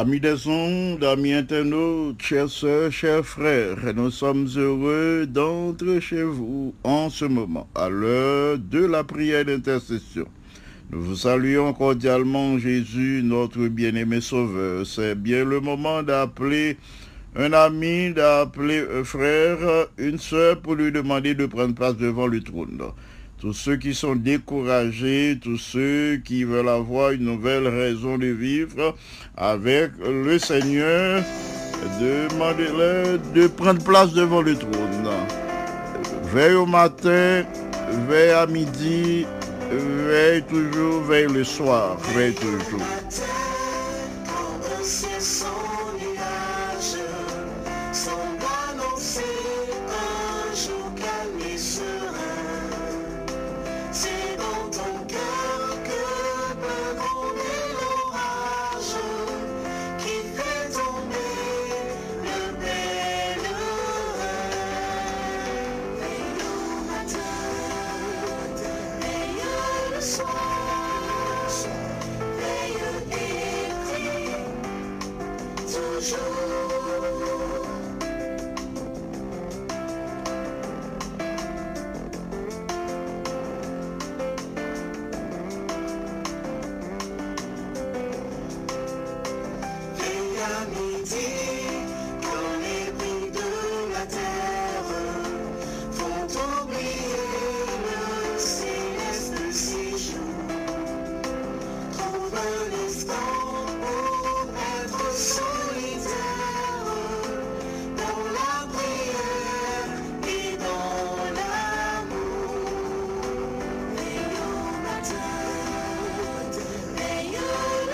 Amis des ondes, amis internautes, chers sœurs, chers frères, nous sommes heureux d'entrer chez vous en ce moment, à l'heure de la prière d'intercession. Nous vous saluons cordialement Jésus, notre bien-aimé Sauveur. C'est bien le moment d'appeler un ami, d'appeler un frère, une sœur pour lui demander de prendre place devant le trône. Tous ceux qui sont découragés, tous ceux qui veulent avoir une nouvelle raison de vivre avec le Seigneur, demandez-leur de prendre place devant le trône. Veille au matin, veille à midi, veille toujours, veille le soir, veille toujours.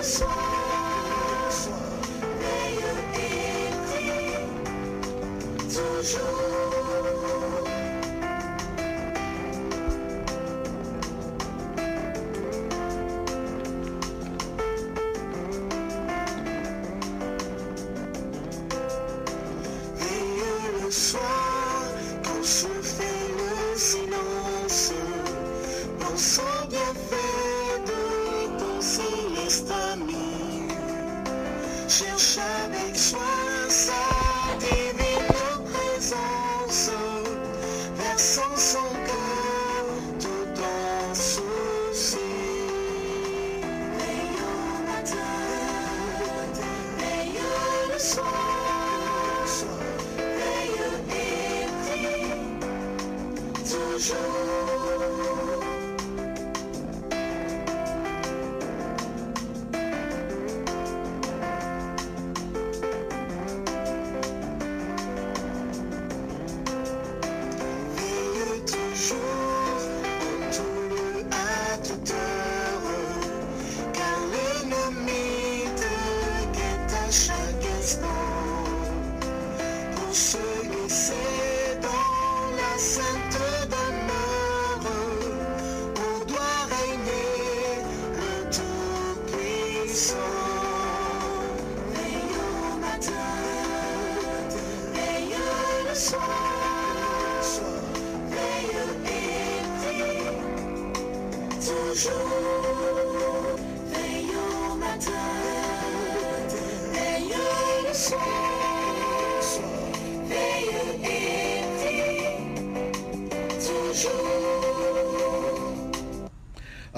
Yes.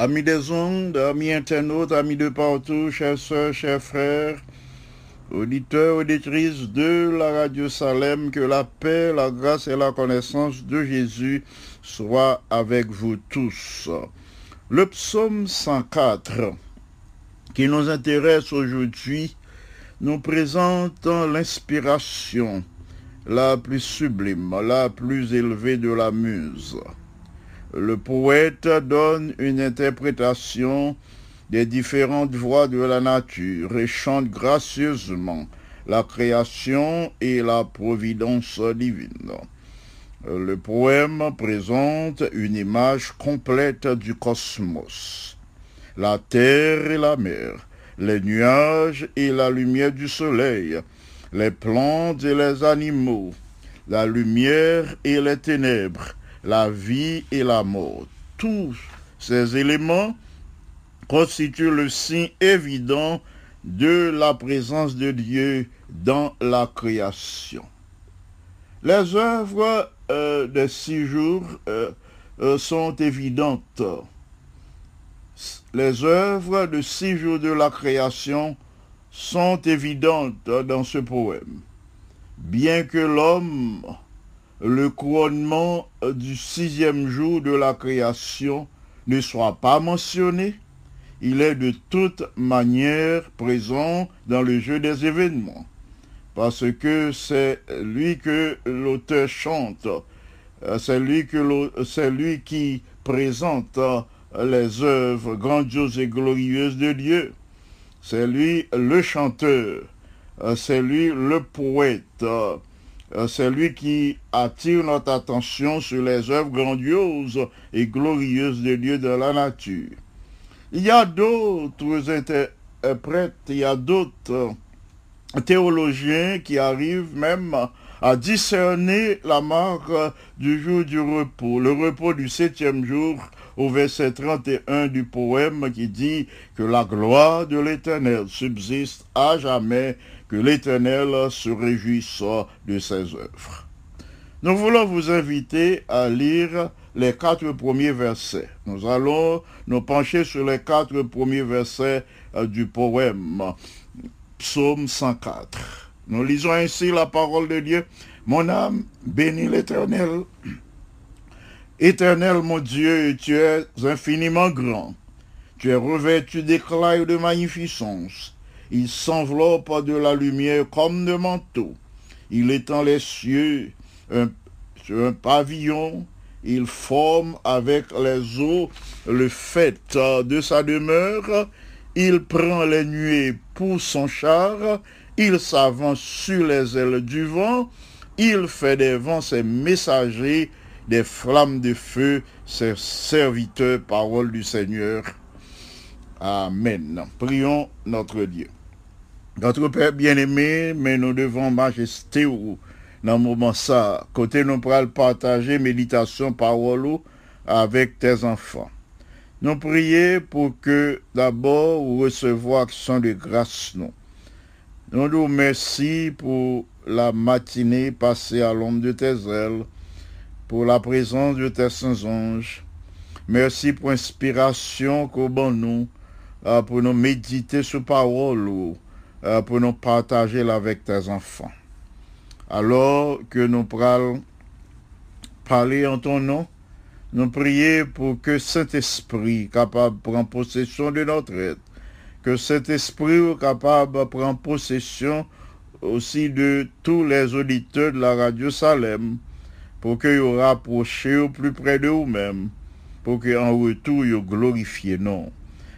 Amis des ondes, amis internautes, amis de partout, chers sœurs, chers frères, auditeurs, auditrices de la radio Salem, que la paix, la grâce et la connaissance de Jésus soient avec vous tous. Le psaume 104, qui nous intéresse aujourd'hui, nous présente l'inspiration la plus sublime, la plus élevée de la muse. Le poète donne une interprétation des différentes voix de la nature et chante gracieusement la création et la providence divine. Le poème présente une image complète du cosmos. La terre et la mer, les nuages et la lumière du soleil, les plantes et les animaux, la lumière et les ténèbres, la vie et la mort. Tous ces éléments constituent le signe évident de la présence de Dieu dans la création. Les œuvres euh, des six jours euh, euh, sont évidentes. Les œuvres de six jours de la création sont évidentes dans ce poème. Bien que l'homme, le couronnement du sixième jour de la création ne soit pas mentionné, il est de toute manière présent dans le jeu des événements, parce que c'est lui que l'auteur chante, c'est lui, qui présente les œuvres grandioses et glorieuses de Dieu. C'est lui le chanteur, euh, c'est lui le poète, euh, euh, c'est lui qui attire notre attention sur les œuvres grandioses et glorieuses de Dieu dans la nature. Il y a d'autres interprètes, il y a d'autres théologiens qui arrivent même à discerner la marque du jour du repos, le repos du septième jour au verset 31 du poème qui dit que la gloire de l'Éternel subsiste à jamais, que l'Éternel se réjouisse de ses œuvres. Nous voulons vous inviter à lire les quatre premiers versets. Nous allons nous pencher sur les quatre premiers versets euh, du poème, psaume 104. Nous lisons ainsi la parole de Dieu. Mon âme bénit l'Éternel. Éternel mon Dieu, tu es infiniment grand. Tu es revêtu d'éclat et de magnificence. Il s'enveloppe de la lumière comme de manteau. Il étend les cieux un- sur un pavillon. Il forme avec les eaux le fait de sa demeure. Il prend les nuées pour son char. Il s'avance sur les ailes du vent. Il fait des vents ses messagers, des flammes de feu, ses serviteurs, parole du Seigneur. Amen. Prions notre Dieu. Notre Père bien-aimé, mais nous devons majesté ou dans moment ça, côté nous pourrons partager méditation, parole avec tes enfants. Nous prions pour que d'abord recevoir action de grâce nous. Nous nous merci pour la matinée passée à l'ombre de tes ailes, pour la présence de tes saints anges. Merci pour l'inspiration qu'au nous, euh, pour nous méditer sur parole euh, pour nous partager avec tes enfants. Alors que nous pourrons parler en ton nom, nous prions pour que Saint-Esprit capable de prendre possession de notre aide, que Saint-Esprit capable de prendre possession aussi de tous les auditeurs de la radio Salem, pour que vous rapprochez au plus près de vous-même, pour que en retour vous glorifiez non.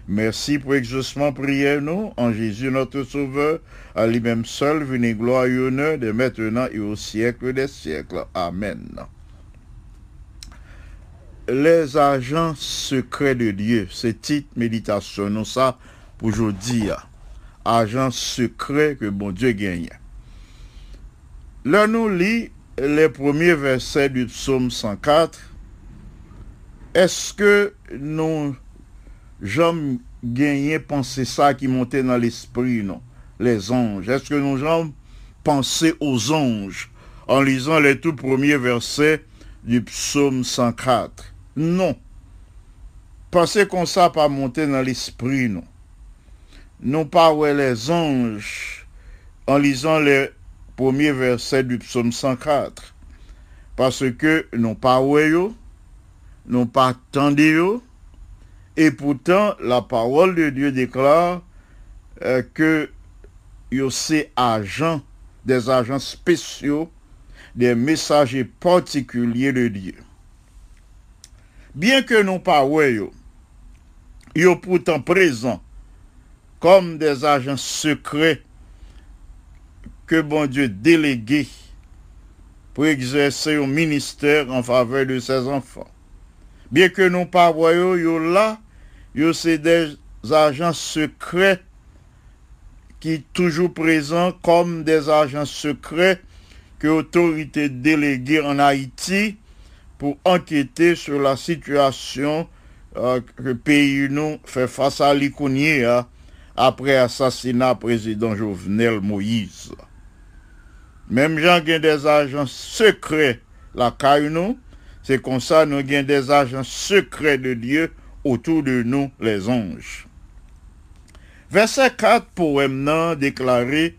Merci pour exaucement prière nous, en Jésus notre Sauveur, à lui-même seul, venez gloire et honneur, de maintenant et au siècle des siècles. Amen. Les agents secrets de Dieu, c'est titre méditation, non ça, pour aujourd'hui, agents secrets que bon Dieu gagne. Là, nous lit les premiers versets du psaume 104. Est-ce que nous j'aime gagner penser ça qui montait dans l'esprit, non? Les anges. Est-ce que nous j'aime penser aux anges en lisant les tout premiers versets du psaume 104? Non. Penser comme ça pas monter dans l'esprit, non. Non pas ouais les anges en lisant les premiers versets du psaume 104. Parce que non pas yo, non pas yo, et pourtant, la parole de Dieu déclare euh, que yo c'est agents, des agents spéciaux, des messagers particuliers de Dieu. Bien que non pas yo, yo pourtant présents comme des agents secrets que bon Dieu délégué pour exercer un ministère en faveur de ses enfants. Bien que non pas yo là, yo c'est des agents secrets qui toujours présents comme des agents secrets que autorité déléguée en Haïti pour enquêter sur la situation euh, que le pays nous fait face à l'Icounier hein, après assassinat président Jovenel Moïse. Même gens qui des agents secrets la caille nous, c'est comme ça nous avons des agents secrets de Dieu autour de nous, les anges. Verset 4, poème nan déclaré,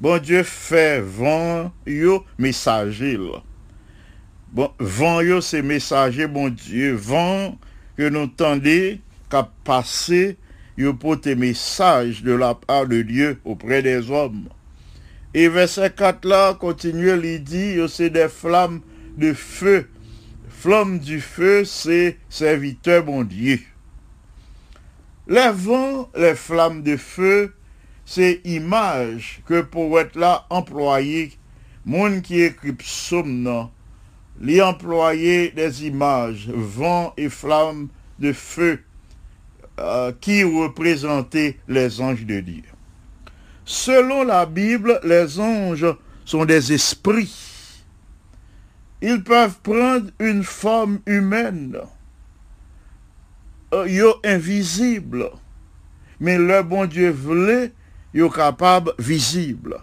bon Dieu fait vent yo messager. Bon, vent yo c'est messager, bon Dieu, vent que nous tendez qu'à passer, yo porte message de la part de Dieu auprès des hommes. Et verset 4 là, continue, il dit, c'est des flammes de feu. Flamme du feu, c'est serviteur bon Dieu. Les vents, les flammes de feu, c'est image que poète là employé, monde qui écrit psaume nan, li employé des images, vent et flammes de feu, euh, qui représentaient les anges de Dieu. Selon la Bible, les anges sont des esprits. Ils peuvent prendre une forme humaine. Euh, Yo invisible. Mais le bon Dieu voulait, yo capable visible.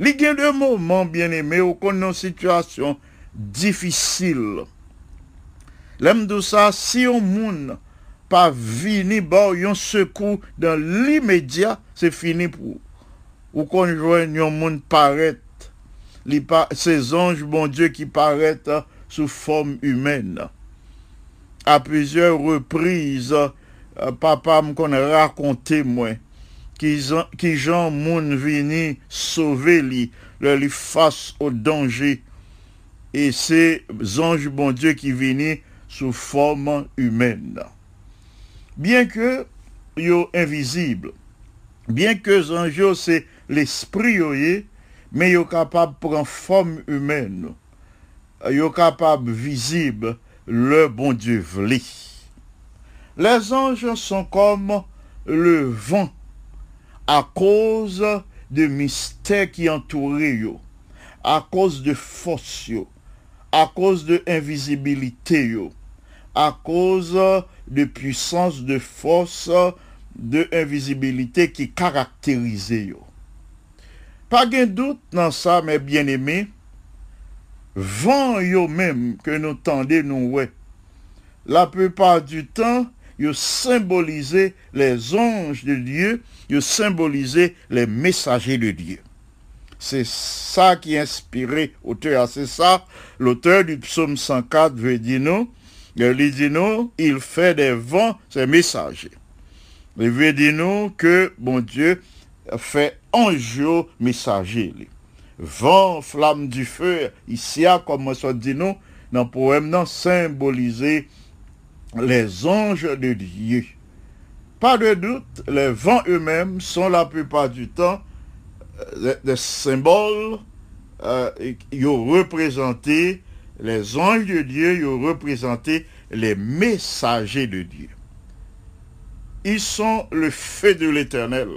Li gen de moments, bien aimé, ou kon nan situation difficile. Lem de ça, si yon moun pa vini ba yon secours dans l'immédiat, c'est fini pour ou kon jwen yon moun paret li pa, ces anges, bon Dieu, qui paraissent sous forme humaine. À plusieurs reprises, euh, papa connaît raconté moi, qui, Jean moun vini sauver li, le face au danger. Et ces anges, bon Dieu, qui vini sous forme humaine. Bien que yo invisible, bien que anges c'est l'esprit yo ye, mais yo capable prendre forme humaine. Yo capable visible le bon Dieu vle. Les anges sont comme le vent à cause de mystères qui entourent yo, à cause de force yo, à cause de invisibilité yo, à cause de puissance, de force, de invisibilité qui caractérise yo. Pas de doute dans ça, mes bien-aimés, vent yo même que nous tendez nous ouais. La plupart du temps, yo symboliser les anges de Dieu, yo symboliser les messagers de Dieu. C'est ça qui inspiré l'auteur. C'est ça, l'auteur du psaume 104 veut dire nous, il dit il fait des vents, ses messagers. Il veut dire nous que, bon Dieu, fait ange messager. li. Vent, flamme du feu, ici, comme dit nous, dans le poème, non, symboliser les anges de Dieu. Pas de doute, les vents eux-mêmes sont la plupart du temps euh, des, des symboles, euh, ils ont représenté les anges de Dieu, ils ont représenté les messagers de Dieu. Ils sont le feu de l'éternel.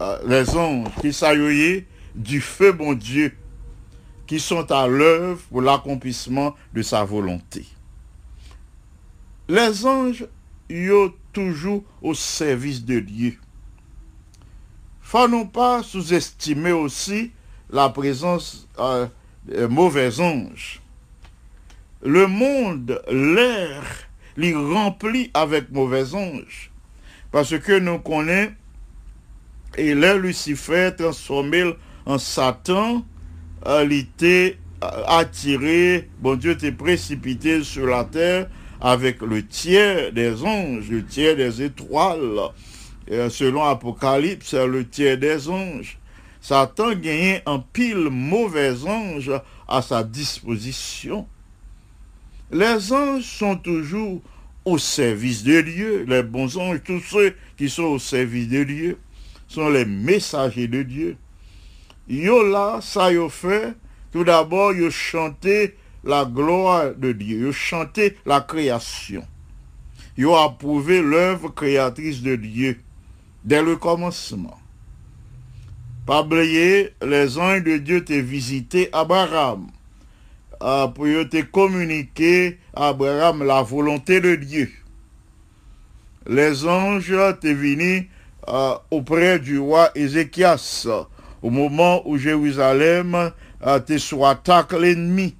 Euh, les anges qui s'ayoyaient du feu bon Dieu, qui sont à l'œuvre pour l'accomplissement de sa volonté. Les anges, sont toujours au service de Dieu. Faut pas sous-estimer aussi la présence euh, des mauvais anges. Le monde, l'air, l'y remplit avec mauvais anges. Parce que nous connaissons, et là, Lucifer transformé en Satan, euh, il était euh, attiré, bon Dieu t'est précipité sur la terre avec le tiers des anges, le tiers des étoiles. Et selon Apocalypse, le tiers des anges. Satan gagnait un pile mauvais anges à sa disposition. Les anges sont toujours au service de Dieu. Les bons anges, tous ceux qui sont au service de Dieu, sont les messagers de Dieu. Yo là, ça yo fait, tout d'abord, yo chanté la gloire de Dieu, yo chanté la création. Yo approuvé l'œuvre créatrice de Dieu dès le commencement. Pas les anges de Dieu t'ont visité Abraham euh, pour te communiquer à Abraham la volonté de Dieu. Les anges t'ont venus euh, auprès du roi Ézéchias au moment où Jérusalem été sous attaque l'ennemi.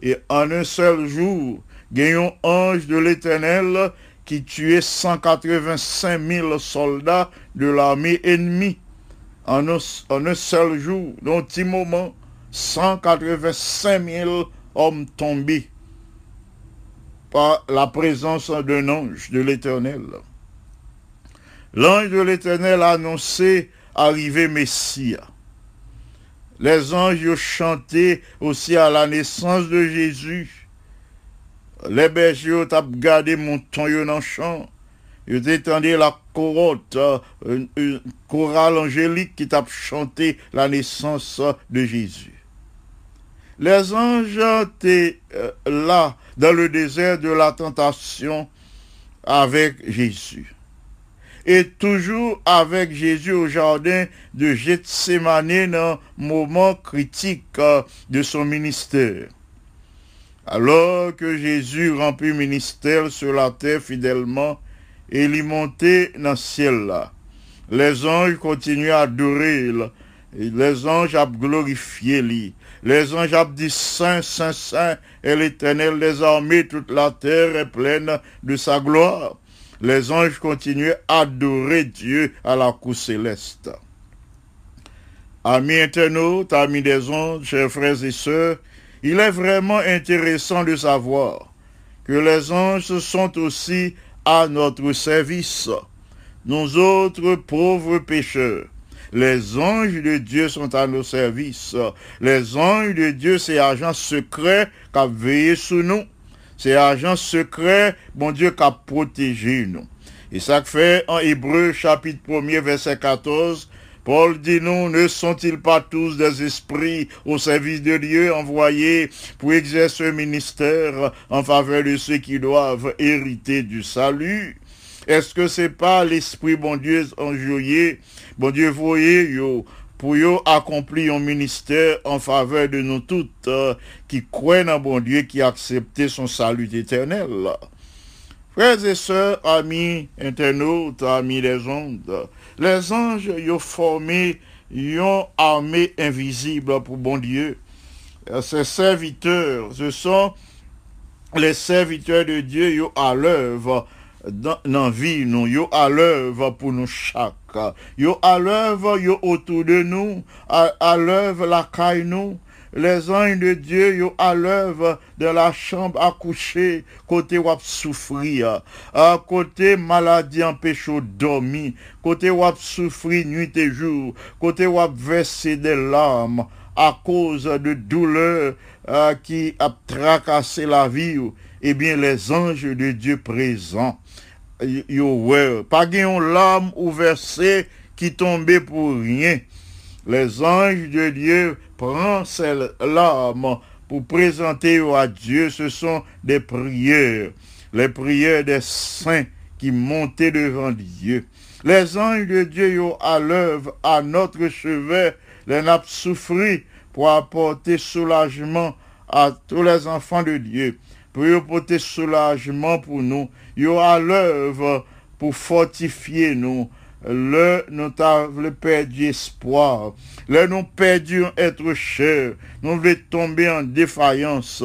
Et en un seul jour, gagnons ange de l'éternel qui tuait 185 000 soldats de l'armée ennemie. En un, en un seul jour, dans un petit moment, 185 000 hommes tombés par la présence d'un ange de l'éternel. L'ange de l'éternel a annoncé arriver Messie. Les anges ont chanté aussi à la naissance de Jésus. Les bergers ont gardé mon ton dans champ. Ils étendu la corotte, euh, une, une chorale angélique qui t'a chanté la naissance de Jésus. Les anges étaient euh, là, dans le désert de la tentation, avec Jésus et toujours avec Jésus au jardin de Gethsemane dans le moment critique euh, de son ministère. Alors que Jésus remplit ministère sur la terre fidèlement, et il y montait dans le ciel. Les anges continuaient à adorer, et les anges à glorifier. Les anges ont dit Saint, Saint, Saint est l'éternel des armées, toute la terre est pleine de sa gloire les anges continuaient à adorer Dieu à la cour céleste. Amis internautes, amis des anges, chers frères et sœurs, il est vraiment intéressant de savoir que les anges sont aussi à notre service, nous autres pauvres pécheurs. Les anges de Dieu sont à nos services. Les anges de Dieu, c'est agents secrets qui veillé sur nous. C'est agent secret, bon Dieu, qui a protégé nous. Et ça fait en Hébreu chapitre 1er verset 14, Paul dit non, ne sont-ils pas tous des esprits au service de Dieu envoyés pour exercer un ministère en faveur de ceux qui doivent hériter du salut? Est-ce que c'est pas l'esprit bon Dieu enjoyé, bon Dieu voyez yo, pour yo accomplir un ministère en faveur de nous toutes euh, qui croient en bon Dieu, qui acceptent son salut éternel? Frères et sœurs, amis internautes, amis des ondes, les anges ont formé une armée invisible pour bon Dieu. Ces serviteurs, ce sont les serviteurs de Dieu yo à l'œuvre vie nous, yo à l'œuvre pour nous chaque. Yo à l'œuvre, yo autour de nous, à, l'œuvre la caille nous, les anges de Dieu yo à l'œuvre de la chambre à coucher, côté wap souffrir, à côté maladie empêche dormir, côté wap souffrir nuit et jour, côté wap verser des larmes à cause de douleurs euh, qui a tracassé la vie, eh bien les anges de Dieu présents, yo ouais, pas gen ou versé qui tombait pour rien. Les anges de Dieu prennent ces larmes pour présenter à Dieu. Ce sont des prières, les prières des saints qui montaient devant Dieu. Les anges de Dieu à l'œuvre à notre chevet, les nappes souffrir pour apporter soulagement à tous les enfants de Dieu, pour apporter soulagement pour nous. Ils sont à l'œuvre pour fortifier nous. Le nous avons perdu espoir. Le nous perdu être cher. Nous voulons tomber en défaillance.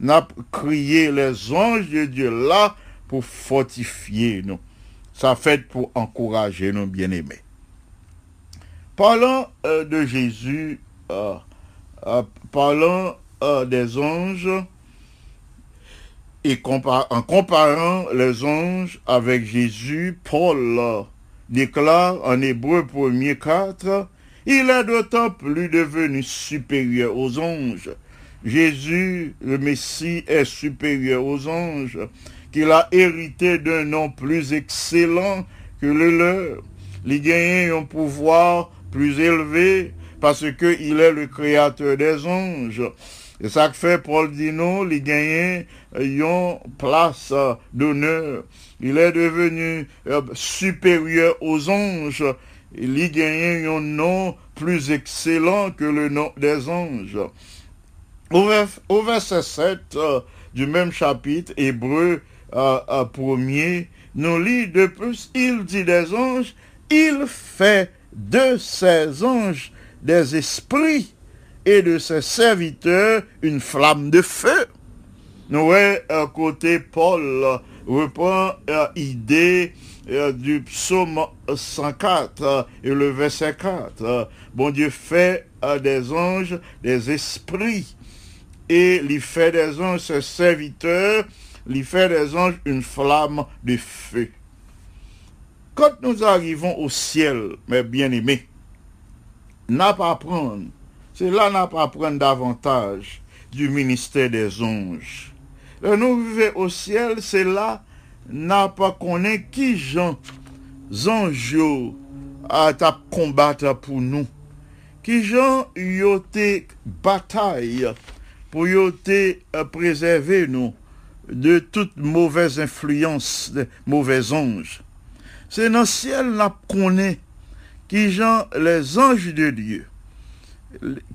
N'a crié les anges de Dieu là pour fortifier nous. Ça fait pour encourager nos bien-aimés. Parlant euh, de Jésus, euh, euh, parlant euh, des anges, et en comparant les anges avec Jésus, Paul déclare en Hébreu 1er 4, il est d'autant plus devenu supérieur aux anges. Jésus, le Messie, est supérieur aux anges, qu'il a hérité d'un nom plus excellent que le leur. Il gagne un pouvoir plus élevé parce que il est le créateur des anges. Et ça que fait Paul dit non, il une place d'honneur. Il est devenu euh, supérieur aux anges. Il y gagne un nom plus excellent que le nom des anges. Au, vers- au verset 7 euh, du même chapitre, Hébreu euh, euh, premier, nous lit de plus, il dit des anges, il fait de ces anges des esprits et de ses serviteurs une flamme de feu. Voyons euh, côté Paul euh, reprend euh, idée euh, du psaume 104 euh, et le verset 4. Euh, bon Dieu fait euh, des anges des esprits et il fait des anges ses serviteurs, il fait des anges une flamme de feu. Quand nous arrivons au ciel, mes bien-aimés, n'a pas à prendre, c'est là n'a pas à prendre davantage du ministère des anges. Nous vivons au ciel, c'est là pas connaît qui Jean anges à ta combattre pour nous. Qui Jean yote bataille pour yote euh, préserver nous de toute mauvaise influence de mauvais anges. C'est dans le ciel n'a connaît qui Jean les anges de Dieu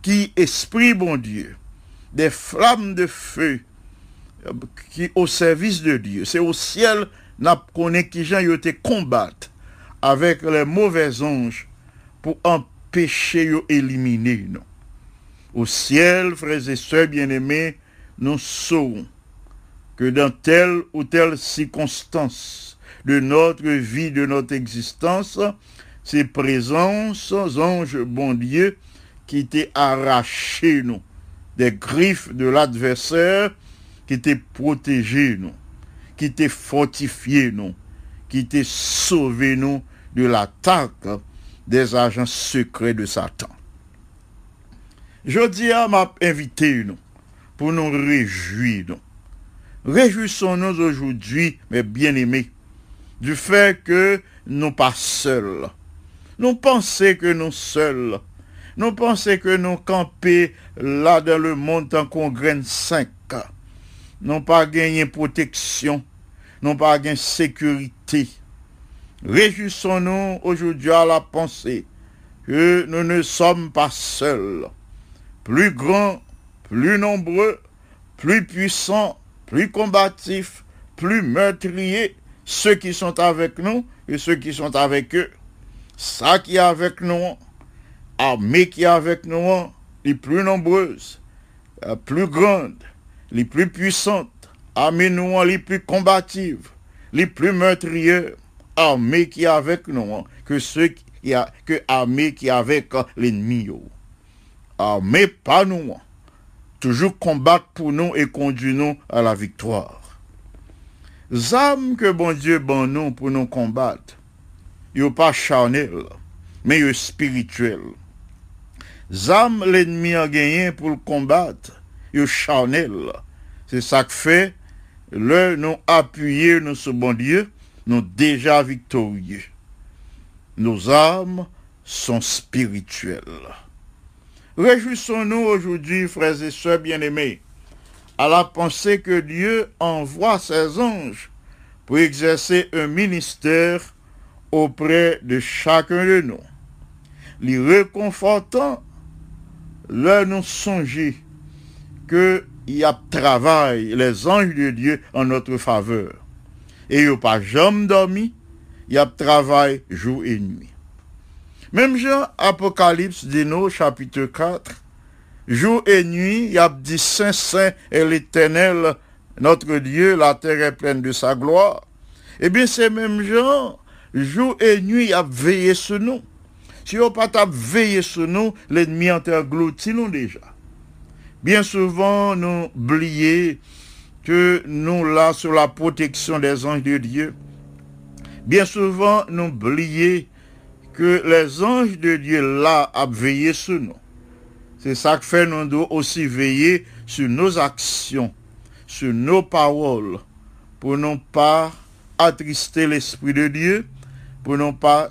qui esprit bon Dieu, des flammes de feu qui au service de Dieu. C'est au ciel n'a connaît qui gens te combattre avec les mauvais anges pour empêcher yo éliminer nous. Au ciel, frères et sœurs bien-aimés, nous saurons que dans telle ou telle circonstance de notre vie, de notre existence, ces présences, anges, bon Dieu, qui t'est arraché nous des griffes de l'adversaire, qui t'est protégé nous, qui t'est fortifié nous, qui t'est sauvé nous de l'attaque des agents secrets de Satan. Je dis à m'a invité nous pour nous réjouir. Nous. Réjouissons-nous aujourd'hui, mes bien-aimés, du fait que nous pas seuls. nous pensons que nous seuls, nous pensons que nous camper là dans le monde tant qu'on graine 5. Nous pas gagné protection, nous pas gagné sécurité. Réjouissons-nous aujourd'hui à la pensée que nous ne sommes pas seuls. Plus grands, plus nombreux, plus puissants, plus combatifs, plus meurtriers, ceux qui sont avec nous et ceux qui sont avec eux. Ça qui est avec nous, armée qui est avec nous, les plus nombreuses, les plus grandes, les plus puissantes, armées nous, les plus combatives, les plus meurtrières, armée qui avec nous, que ceux qui a, que armée qui avec l'ennemi. yo. Armée pas nous, toujours combattre pour nous et conduire nous à la victoire. Zam que bon Dieu ban nous pour nous combattre, yo pas charnel, mais yo spirituel. Zam l'ennemi a gagné pour le combattre, yo charnel. C'est ça que fait, le nous appuyer nous sur bon Dieu, nous déjà victorieux. Nos âmes sont spirituelles. Réjouissons-nous aujourd'hui, frères et sœurs bien-aimés, à la pensée que Dieu envoie ses anges pour exercer un ministère auprès de chacun de nous. Les réconfortant, leur nous songer que y a travail, les anges de Dieu en notre faveur. Et a pas jamais dormi, y a travail jour et nuit. Même Jean, Apocalypse dit nous, chapitre 4, jour et nuit, y a dit Saint, Saint et l'éternel, notre Dieu, la terre est pleine de sa gloire. Eh bien, c'est même Jean, jour et nuit, il a veillé sur nous. Si on pas veillé sur nous, l'ennemi en englouti nous déjà. Bien souvent, nous oublions que nous là sur la protection des anges de Dieu. Bien souvent, nous oublions que les anges de Dieu là veillé sur nous. C'est ça que fait nous devons aussi veiller sur nos actions, sur nos paroles, pour ne pas attrister l'Esprit de Dieu, pour ne pas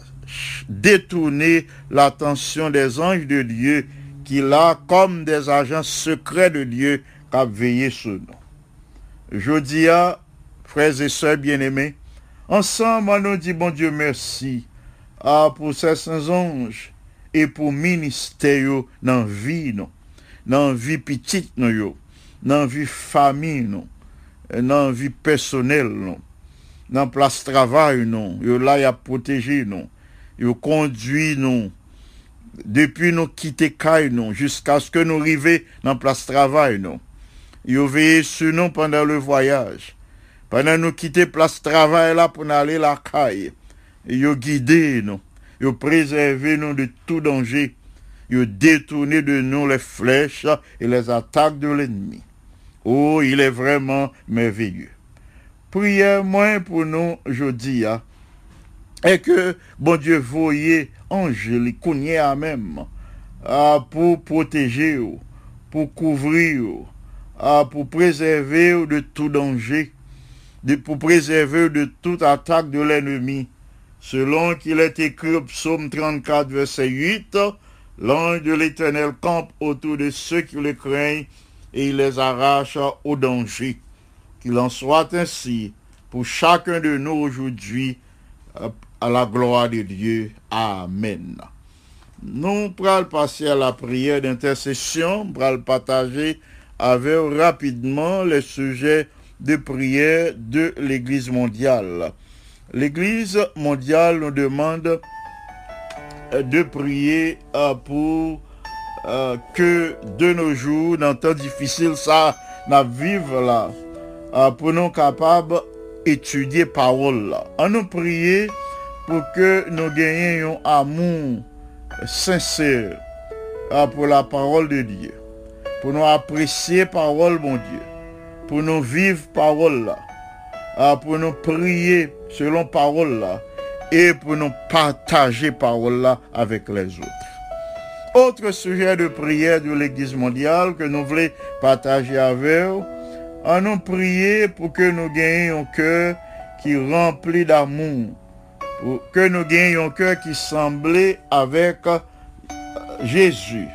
détourner l'attention des anges de Dieu qui là comme des agents secrets de Dieu qui veillé sur nous. Je dis à frères et sœurs bien-aimés, ensemble, on nous dit bon Dieu merci ah, pour ces anges et pour ministère dans vie non, dans vie petite non dans vie famille non, dans vie personnelle non, dans place travail non, là y a protégé non, yo conduit non, depuis nous quitter caille non, jusqu'à ce que nous arrivions dans place travail non. Yo veillé sur nous pendant le voyage. Pendant nous quitter place travail là pour aller la caille. Yo guidé nous. Yo préservé nous de tout danger. Yo détourné de nous les flèches et les attaques de l'ennemi. Oh, il est vraiment merveilleux. Prière moins pour nous jeudi hein, et que bon Dieu voyez ange les à même pour protéger ou, pour couvrir ou, pour préserver de tout danger pour préserver de toute attaque de l'ennemi. Selon qu'il est écrit au psaume 34 verset 8 l'ange de l'éternel campe autour de ceux qui le craignent et il les arrache au danger. Qu'il en soit ainsi pour chacun de nous aujourd'hui à la gloire de Dieu. Amen. Nous pourrons passer à la prière d'intercession, pourrons partager avec rapidement les sujets de prière de l'Église mondiale. L'Église mondiale nous demande euh, de prier euh, pour euh, que de nos jours, dans temps difficile, ça, nous vivre là, pour nous capables d'étudier parole. On nous prier pour que nous gagnions un amour sincère euh, pour la parole de Dieu, pour nous apprécier parole, mon Dieu, pour nous vivre parole là, euh, pour nous prier selon parole là, et pour nous partager parole là avec les autres. Autre sujet de prière de l'Église mondiale que nous voulons partager avec vous, en nous prier pour que nous gagnions un cœur qui est rempli d'amour que nous gagnions un cœur qui semblait avec euh, Jésus,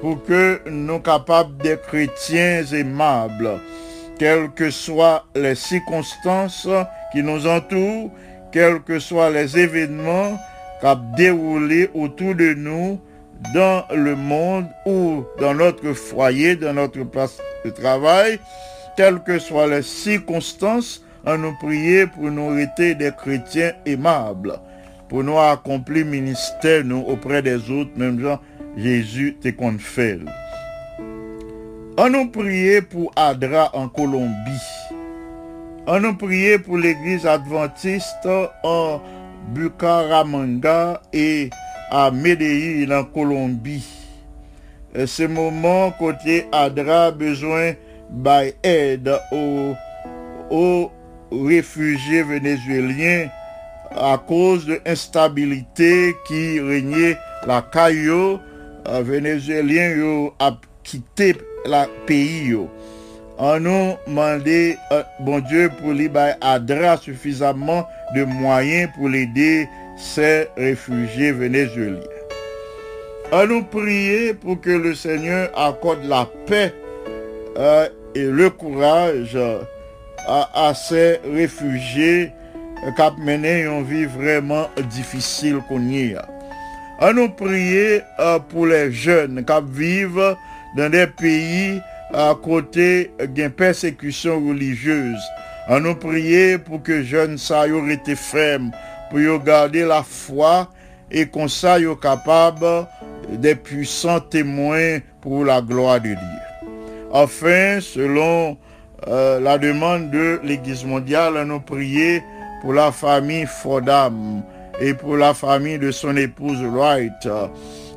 pour que nous capables d'être chrétiens aimables, quelles que soient les circonstances qui nous entourent, quels que soient les événements qui ont déroulé autour de nous dans le monde ou dans notre foyer, dans notre place de travail, quelles que soient les circonstances, à nous prier pour nous rester des chrétiens aimables, pour nous accomplir ministère nous auprès des autres, même gens Jésus te fait. On nous prier pour Adra en Colombie. On nous prier pour l'église adventiste en Bucaramanga et à Medellín en Colombie. Ce moment, côté Adra, besoin d'aide aux réfugiés vénézuéliens à cause de l'instabilité qui régnait la caillou euh, vénézuélien yo a quitté la pays. On nous demandé euh, bon Dieu pour lui bah, suffisamment de moyens pour l'aider ces réfugiés vénézuéliens. On nous prier pour que le Seigneur accorde la paix euh, et le courage à, ces réfugiés qui ont mené une vie vraiment difficile qu'on y a. À nous prier euh, pour les jeunes qui vivent dans des pays à côté d'une persécution religieuse. À nous prier pour que jeunes ça y été fermes, pour garder la foi et qu'on soit capable des puissants témoins pour la gloire de Dieu. Enfin, selon euh, la demande de l'Église mondiale, nous prier pour la famille Fordham et pour la famille de son épouse Wright.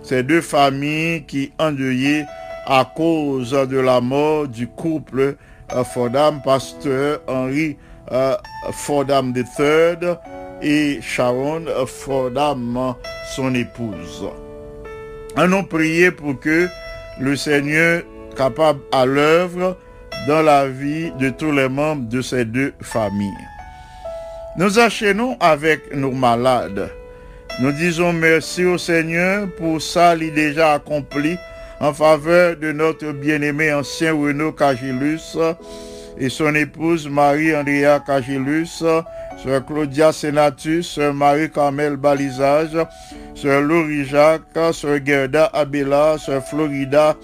Ces deux familles qui endeuillaient à cause de la mort du couple euh, Fordham, pasteur Henry euh, Fordham III et Sharon Fordham, son épouse. Nous prier pour que le Seigneur capable à l'œuvre dans la vie de tous les membres de ces deux familles. Nous enchaînons avec nos malades. Nous disons merci au Seigneur pour ça, il déjà accompli en faveur de notre bien-aimé ancien Renaud Cagilus et son épouse Marie-Andrea Cagilus, Sœur Claudia Senatus, Sœur Marie-Carmel Balisage, Sœur Laurie Jacques, Sœur Gerda Abela, Sœur Florida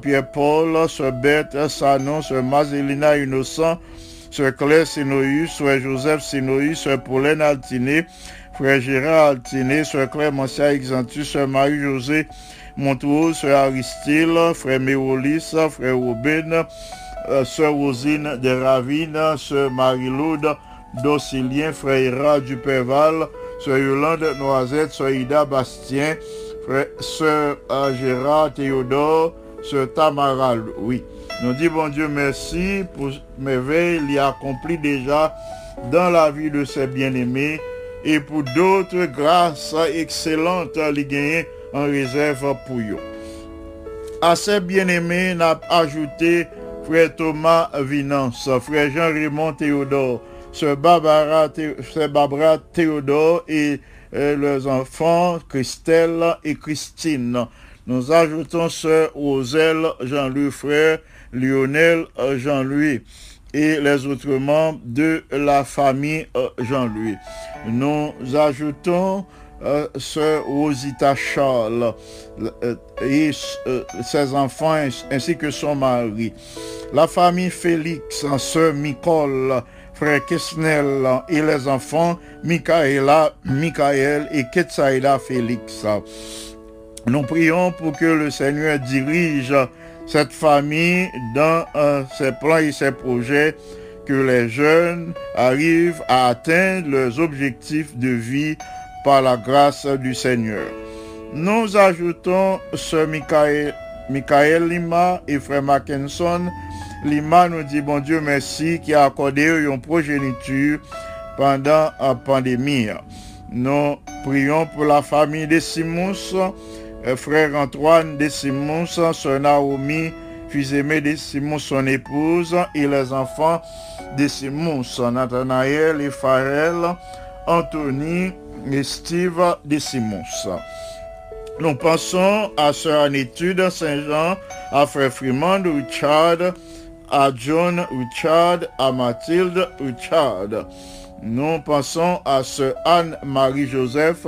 Pierre-Paul, Sœur Berthe Sanon, Sœur Mazelina Innocent, Sœur Claire Sinoï, Sœur Joseph Sinoï, Sœur Pauline Altiné, Frère Gérard Altiné, Sœur Claire Mancia Exantus, Sœur Marie-Josée Montrose, Sœur Aristide, Frère Mérolis, Frère Robin, Sœur Rosine de Ravine, Sœur Marie-Laude Docilien, Frère Ira Duperval, Sœur Yolande Noisette, Sœur Ida Bastien, Sœur euh, Gérard Théodore, Sœur Tamara, oui. Nous disons, bon Dieu, merci pour merveilles il a accompli déjà dans la vie de ses bien-aimés et pour d'autres grâces excellentes les gagner en réserve pour eux. À ces bien-aimés, n'a ajouté frère Thomas Vinance, frère Jean-Raymond Théodore, sœur Barbara, Théodore et euh, leurs enfants Christelle et Christine. Nous ajoutons sœur Roselle, Jean-Louis frère, Lionel Jean-Louis et les autres membres de la famille Jean-Louis. Nous ajoutons euh, sœur Rosita Charles euh, et euh, ses enfants ainsi que son mari. La famille Félix, sœur Nicole, frère Kesnel et les enfants Michaela, Michael et Ketsaïda Félix. Nous prions pour que le Seigneur dirige cette famille dans euh, ses plans et ses projets, que les jeunes arrivent à atteindre leurs objectifs de vie par la grâce du Seigneur. Nous ajoutons ce Michael, Lima et frère Mackinson. Lima nous dit bon Dieu merci qui a accordé une progéniture pendant la pandémie. Nous prions pour la famille de Simons, euh, frère Antoine de Simons, sœur Naomi, fils aimé de Simons, son épouse, et les enfants de Simons, Nathanaël et Pharrell, Anthony et Steve Desimons. Nous pensons à Sœur Annétude Saint-Jean, à Frère Freeman Richard, à John Richard, à Mathilde Richard. Nous pensons à Sœur Anne-Marie Joseph,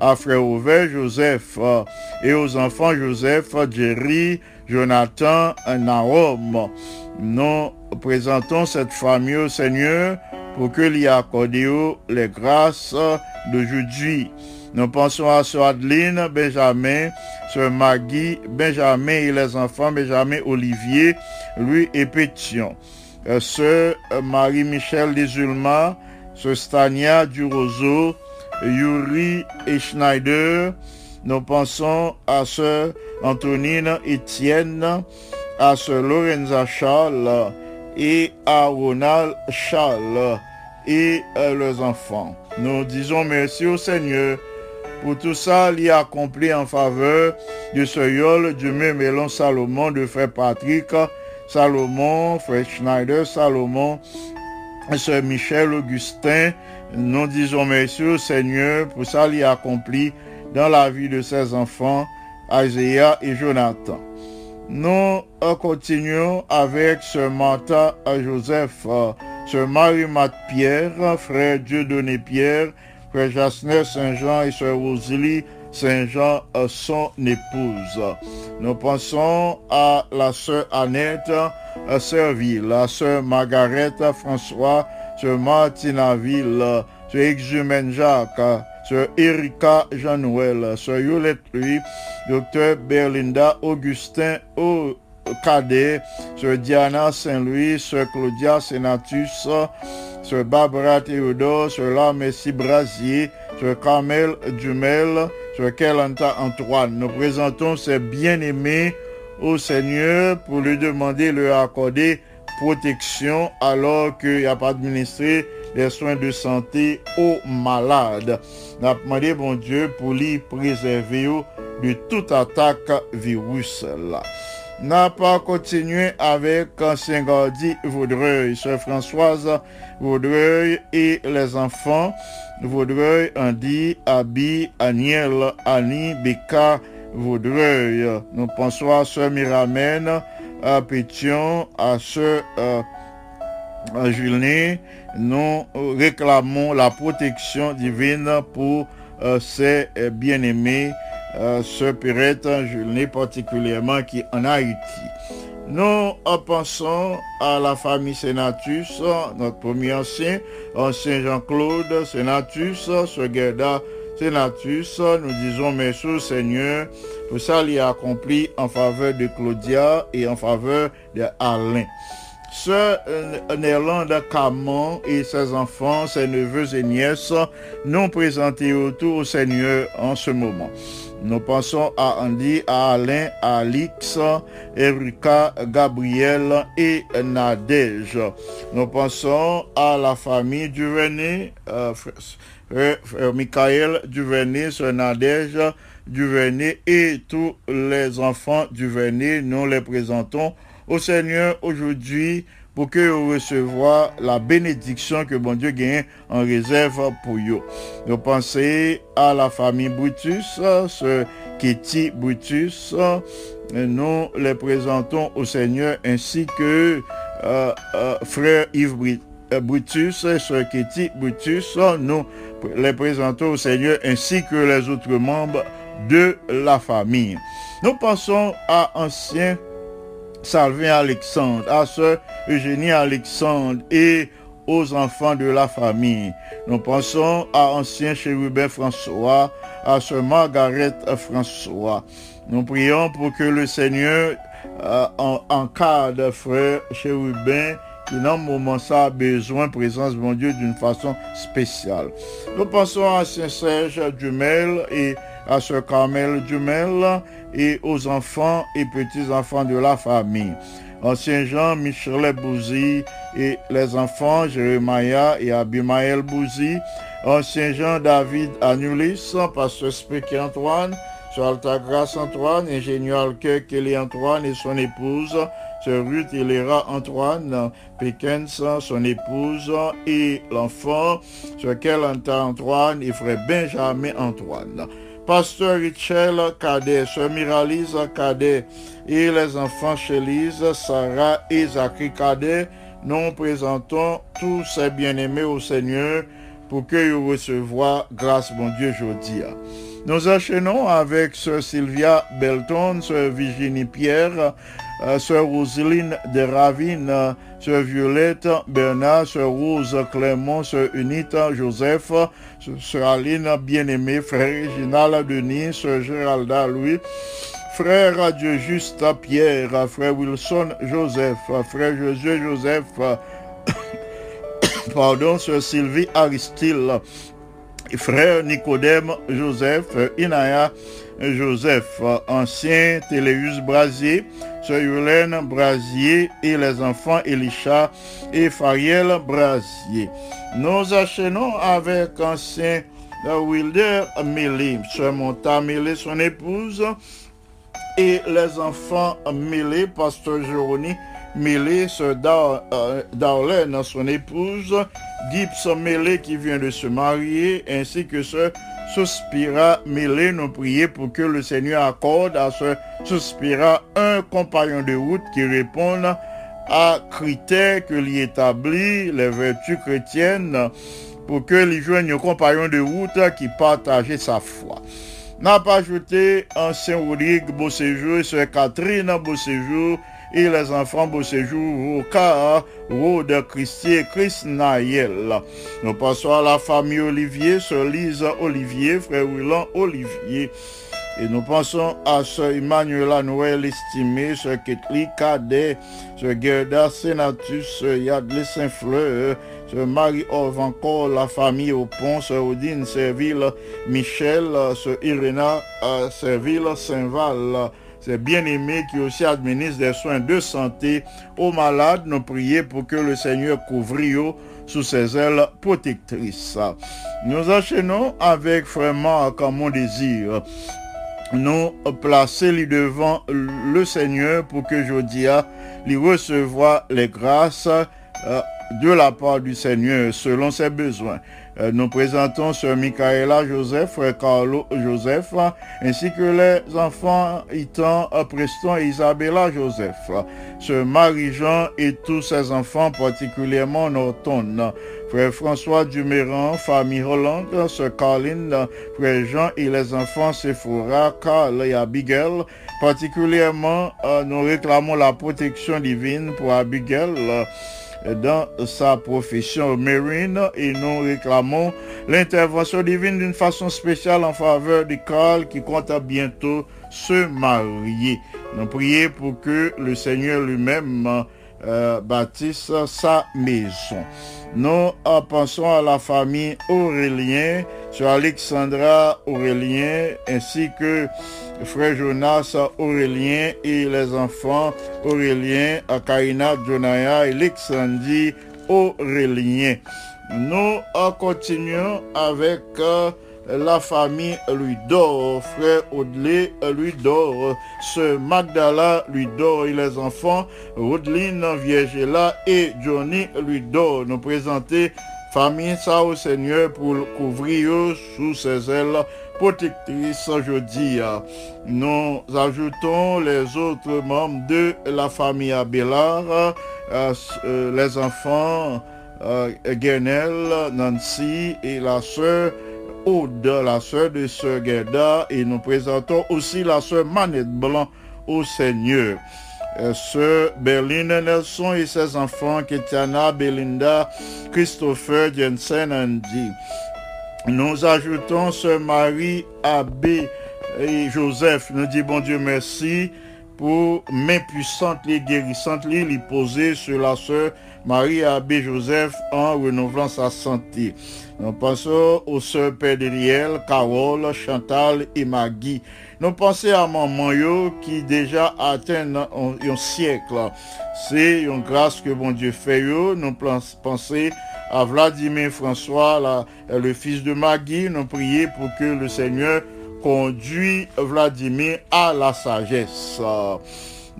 à Frère Joseph et aux enfants Joseph, Jerry, Jonathan, Naom. Nous présentons cette famille au Seigneur pour que lui accorde les grâces d'aujourd'hui. Nous pensons à Sœur Adeline, Benjamin, Sœur Maggie, Benjamin et les enfants Benjamin Olivier, lui et Pétion. Euh, Sœur Marie-Michel Desulma, Sœur Stania Durozo, Yuri et Schneider. Nous pensons à Sœur Antonine Etienne, à Sœur Lorenza Charles et à Ronald Charles et leurs enfants. Nous disons merci au Seigneur pour tout ça, il a accompli en faveur de ce yol du même Mélon Salomon, de frère Patrick Salomon, frère Schneider Salomon, sœur Michel Augustin. Nous disons merci au Seigneur pour ça, il a accompli dans la vie de ses enfants, Isaiah et Jonathan. Nous continuons avec ce Martha Joseph, ce Marie-Mat Pierre, frère Dieudonné Pierre, frère Jasner Saint-Jean et sœur Rosalie Saint-Jean, son épouse. Nous pensons à la sœur Annette Serville, la sœur Margaret François, sœur Martinaville, sœur Exumène Jacques, sœur Erika Jean-Noël, sœur Yolette Louis, docteur Berlinda Augustin au Cadet, sœur Diana Saint-Louis, sœur Claudia Senatus, sœur Barbara Théodore, sœur La Messi Brasier, sœur Carmel Dumel, sœur Kelanta Antoine. Nous présentons ces bien-aimés au Seigneur pour lui demander, lui accorder protection alors qu'il a pas administré des soins de santé aux malades. Nous avons demandé, bon Dieu, pour lui préserver de toute attaque virus là. N'a pas continué avec Gardi Vaudreuil, sœur Françoise Vaudreuil et les enfants Vaudreuil, Andy, Abi, Aniel, Annie, Becca, Vaudreuil. Nous pensons à sœur Miramène, à Pétion, à sœur euh, Julien. Nous réclamons la protection divine pour ces euh, bien-aimés, euh, sœur Perrette, Julien particulièrement qui en Haïti. Nous pensons à la famille Sénatus, notre premier ancien, ancien Jean-Claude Sénatus, Sœur Gerda Sénatus. Nous disons merci au Seigneur pour ça il a accompli en faveur de Claudia et en faveur de Alain. Sœur euh, Néerlande Camon et ses enfants, ses neveux et nièces, nous présentés autour au Seigneur en ce moment. Nous pensons à Andy, à Alain, à Alix, Erika, Gabriel et Nadège. Nous pensons à la famille Duvernay, euh, frère, frère- Michael Duvernay, Nadège Duvernay et tous les enfants Duvernay. Nous les présentons au Seigneur aujourd'hui pour que vous recevoir la bénédiction que bon Dieu gagne en réserve pour vous. Nous pensons à la famille Brutus, ce Kitty Brutus. Nous les présentons au Seigneur ainsi que euh, euh, frère Yves euh, Brutus et sœur Kitty Brutus. Nous les présentons au Seigneur ainsi que les autres membres de la famille. Nous passons à ancien Salvin Alexandre, à sœur Eugénie Alexandre et aux enfants de la famille. Nous pensons à ancien chérubin François, à sœur Margaret François. Nous prions pour que le Seigneur euh, en- encadre frère chérubin qui dans moment ça a besoin présence mon Dieu d'une façon spéciale. Nous pensons à Saint Serge Dumel et à Sœur Carmel Dumel et aux enfants et petits-enfants de la famille. Ancien Jean, Michelet Bouzy et les enfants Jérémia et Abimaël Bouzy. Ancien Jean, David Anulis, Pasteur Spéky Antoine, Sœur Altagrace Antoine, ingénieur Kelly Antoine et son épouse, Sœur Ruth Hilera Antoine, Pickens, son épouse et l'enfant, Sœur Kelanta Antoine et frère Benjamin Antoine. Pasteur Richel Cadet, Sœur Miralise Cadet et les enfants Chélise, Sarah et Zachary Cadet, nous présentons tous ces bien-aimés au Seigneur pour que vous recevoir grâce, mon Dieu, aujourd'hui. Nous enchaînons avec Sœur Sylvia Belton, Sœur Virginie Pierre, euh, Sœur Roseline de Ravine, Sœur Violette Bernard, Sœur Rose Clément, Sœur Unita Joseph, Sœur Aline Bien-Aimée, Frère Réginal Denis, Sœur Géralda Louis, Frère Dieu Juste Pierre, Frère Wilson Joseph, Frère Josué Joseph, pardon, Sœur Sylvie Aristide, Frère Nicodème Joseph, Inaya Joseph, ancien Téléus Brasier, Sœur Brasier et les enfants Elisha et Fariel Brasier. Nous enchaînons avec ancien Wilder Mélé, Sœur Monta son épouse, et les enfants Mélé, Pasteur Jérôme Mélé, Sœur euh, Darlene, son épouse, Gibbs Mélé qui vient de se marier, ainsi que Sœur Suspira Mélé, nous prions pour que le Seigneur accorde à ce Suspira un compagnon de route qui réponde à critères que lui établit les vertus chrétiennes pour que lui joigne un compagnon de route qui partage sa foi. N'a pas ajouté ancien Rodrigue Beauséjour, Sœur Catherine Beauséjour et les enfants Beauséjour, Roca, Rode, Christier, Chris Naël. Nous passons à la famille Olivier, Sœur Lise Olivier, Frère Willan Olivier. Et nous pensons à Sœur Emmanuela Noël estimée, Sœur Ketli Cadet, Sœur Gerda Senatus, Sœur Yadley Saint-Fleur, Sœur Marie-Ove encore, la famille au pont, Sœur Odine Serville, Michel, Sœur Irena euh, Serville Saint-Val. Ces bien-aimés qui aussi administrent des soins de santé aux malades, nous prions pour que le Seigneur couvre sous ses ailes protectrices. Nous enchaînons avec vraiment comme mon désir nous placer lui devant le Seigneur pour que Jodia lui recevoir les grâces euh, de la part du Seigneur selon ses besoins. Euh, nous présentons Sœur Michaela Joseph, Frère Carlo Joseph, ainsi que les enfants Itan, Preston et Isabella Joseph, Sœur Marie-Jean et tous ses enfants, particulièrement Norton, Frère François Duméran, famille Hollande, Sœur Caroline, Frère Jean et les enfants Sephora, Carl et Abigail. Particulièrement, euh, nous réclamons la protection divine pour Abigail. euh, dans sa profession marine et nous réclamons l'intervention divine d'une façon spéciale en faveur de Carl qui compte à bientôt se marier. Nous prions pour que le Seigneur lui-même euh, bâtisse sa maison. Nous euh, pensons à la famille Aurélien, sur Alexandra Aurélien, ainsi que frère Jonas Aurélien et les enfants Aurélien, Akaina Jonaya et Alexandrie Aurélien. Nous euh, continuons avec euh, la famille Luidor, frère Audley Luidor, sœur Magdala Luidor et les enfants Rodeline Viergela et Johnny Luidor. Nous présenter famille ça au Seigneur pour couvrir sous ses ailes protectrices aujourd'hui. Nous ajoutons les autres membres de la famille Abélard, euh, euh, les enfants euh, Guernel, Nancy et la sœur Aude, la sœur de sœur Gerda, et nous présentons aussi la sœur Manette Blanc au Seigneur. Euh, Sœur Berline Nelson et ses enfants, Ketiana, Belinda, Christopher, Jensen, Andy. Nous ajoutons Sœur Marie, Abbé et Joseph. Nous dit bon Dieu merci pour main puissante et guérissante les poser sur la sœur Marie Abbé Joseph en renouvelant sa santé. Nous pensons aux sœurs Pédriel, Carole, Chantal et Maggie. Nous pensons à maman yo qui déjà atteint un, siècle. C'est une grâce que bon Dieu fait yo. Nous pensons à Vladimir François, le fils de Maggie. Nous prions pour que le Seigneur conduit Vladimir à la sagesse.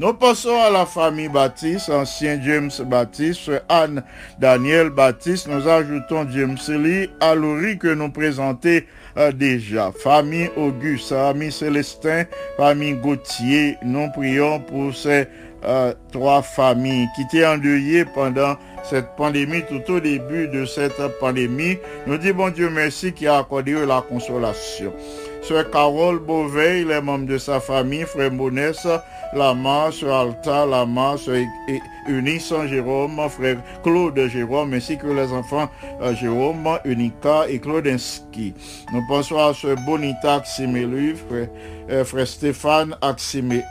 Nous passons à la famille Baptiste, ancien James Baptiste, Anne Daniel Baptiste. Nous ajoutons James Lee à Laurie que nous présentons euh, déjà. Famille Auguste, famille Célestin, famille Gauthier. Nous prions pour ces euh, trois familles qui étaient endeuillées pendant cette pandémie, tout au début de cette pandémie. Nous disons bon Dieu merci qui a accordé la consolation. Sœur Carole Beauvais, les membres de sa famille, frère Monès, Lama, Sœur Alta, Lama, Sœur Eunice Saint-Jérôme, frère Claude Jérôme, ainsi que les enfants euh, Jérôme, Unica et Claudinski. Nous pensons à Sœur Bonita Aximelu, frère, euh, frère Stéphane Aximelu,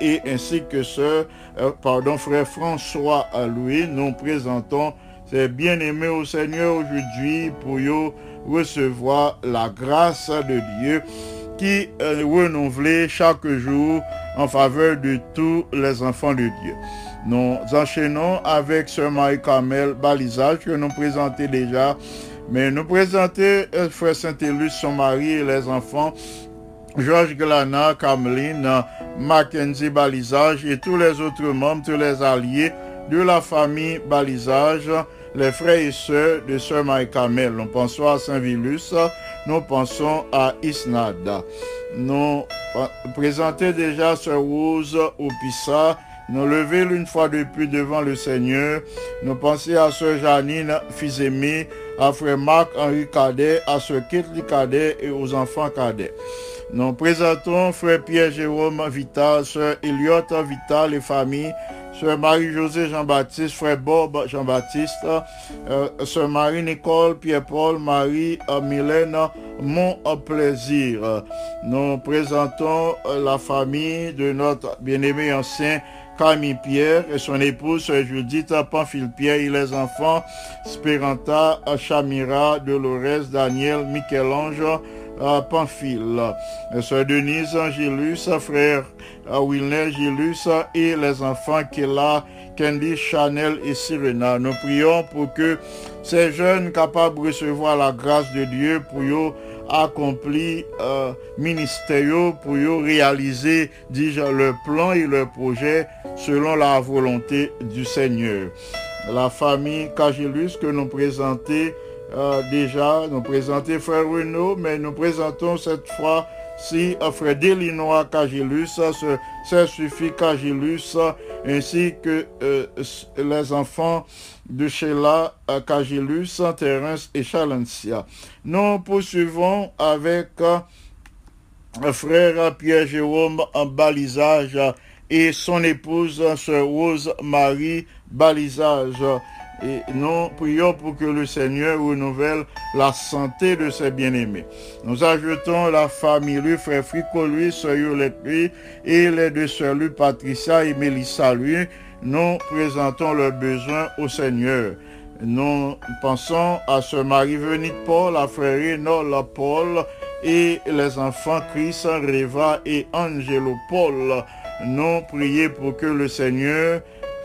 et ainsi que Sœur, euh, pardon, frère François lui. Nous présentons ces bien-aimés au Seigneur aujourd'hui pour eux recevoir la grâce de Dieu qui est renouvelée chaque jour en faveur de tous les enfants de Dieu. Nous enchaînons avec ce Marie-Carmel Balisage que nous présentons déjà, mais nous présentons Frère Saint-Élus, son mari et les enfants, Georges Glana, Cameline, Mackenzie Balisage et tous les autres membres, tous les alliés de la famille Balisage, les frères et sœurs de Sœur Marie-Carmel. Nous pensons à Saint-Vilus, nous pensons à Isnada. Nous présentons déjà Sœur Rose au nous lever une fois de plus devant le Seigneur. Nous pensons à Sœur Janine, aimé, à Frère Marc-Henri Cadet, à Sœur Kitli Cadet et aux enfants Cadet. Nous présentons Frère Pierre-Jérôme Vital, Sœur Eliott Vital et famille, Sœur Marie-José Jean-Baptiste, Frère Bob Jean-Baptiste, euh, Sœur Marie-Nicole, Pierre-Paul, Marie, euh, Mylène, mon plaisir. Nous présentons euh, la famille de notre bien-aimé ancien Camille Pierre et son épouse Judith Pamphile Pierre et les enfants Spéranta, Chamira, Dolores, Daniel, Michel-Ange, euh, Pamphile, Sœur Denise Angélus, frère Wilner Gilus et les enfants Kela, Candy, Chanel et Sirena. Nous prions pour que ces jeunes capables de recevoir la grâce de Dieu pour eux accomplir euh, ministère pour réaliser déjà leur plan et leur projet selon la volonté du Seigneur. La famille Cagilus que nous présentons euh, déjà, nous présentons Frère Renaud, mais nous présentons cette fois si frère Delinois Cagilus, c'est suffit Cagilus, ainsi que euh, les enfants de Sheila Cagilus, Terence et Chalencia. Nous poursuivons avec euh, frère Pierre-Jérôme en balisage et son épouse, sœur Rose Marie Balisage. Et nous prions pour que le Seigneur renouvelle la santé de ses bien-aimés. Nous ajoutons la famille lui, frère Frico lui, sœur Yolette lui, et les deux sœurs lui, Patricia et Mélissa lui. Nous présentons leurs besoins au Seigneur. Nous pensons à ce mari venu de Paul, à frère Nola Paul et les enfants Chris, Reva et Angelo Paul. Nous prions pour que le Seigneur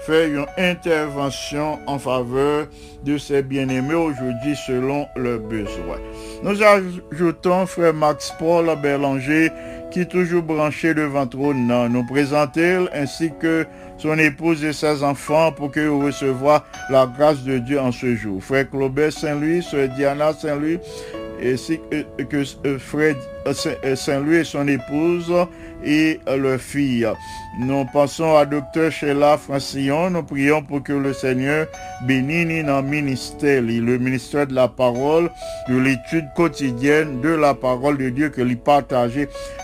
fait une intervention en faveur de ses bien-aimés aujourd'hui selon leurs besoins. Nous ajoutons frère Max Paul Berlanger qui est toujours branché devant trône. Nous présenter ainsi que son épouse et ses enfants pour que vous recevoir la grâce de Dieu en ce jour. Frère Claubert Saint-Louis, Sœur Diana Saint-Louis, ainsi que euh, Frère euh, Saint-Louis et son épouse et leur fille. Nous pensons à Docteur Sheila Francillon. Nous prions pour que le Seigneur bénisse dans le ministère, le ministère de la parole, de l'étude quotidienne de la parole de Dieu que lui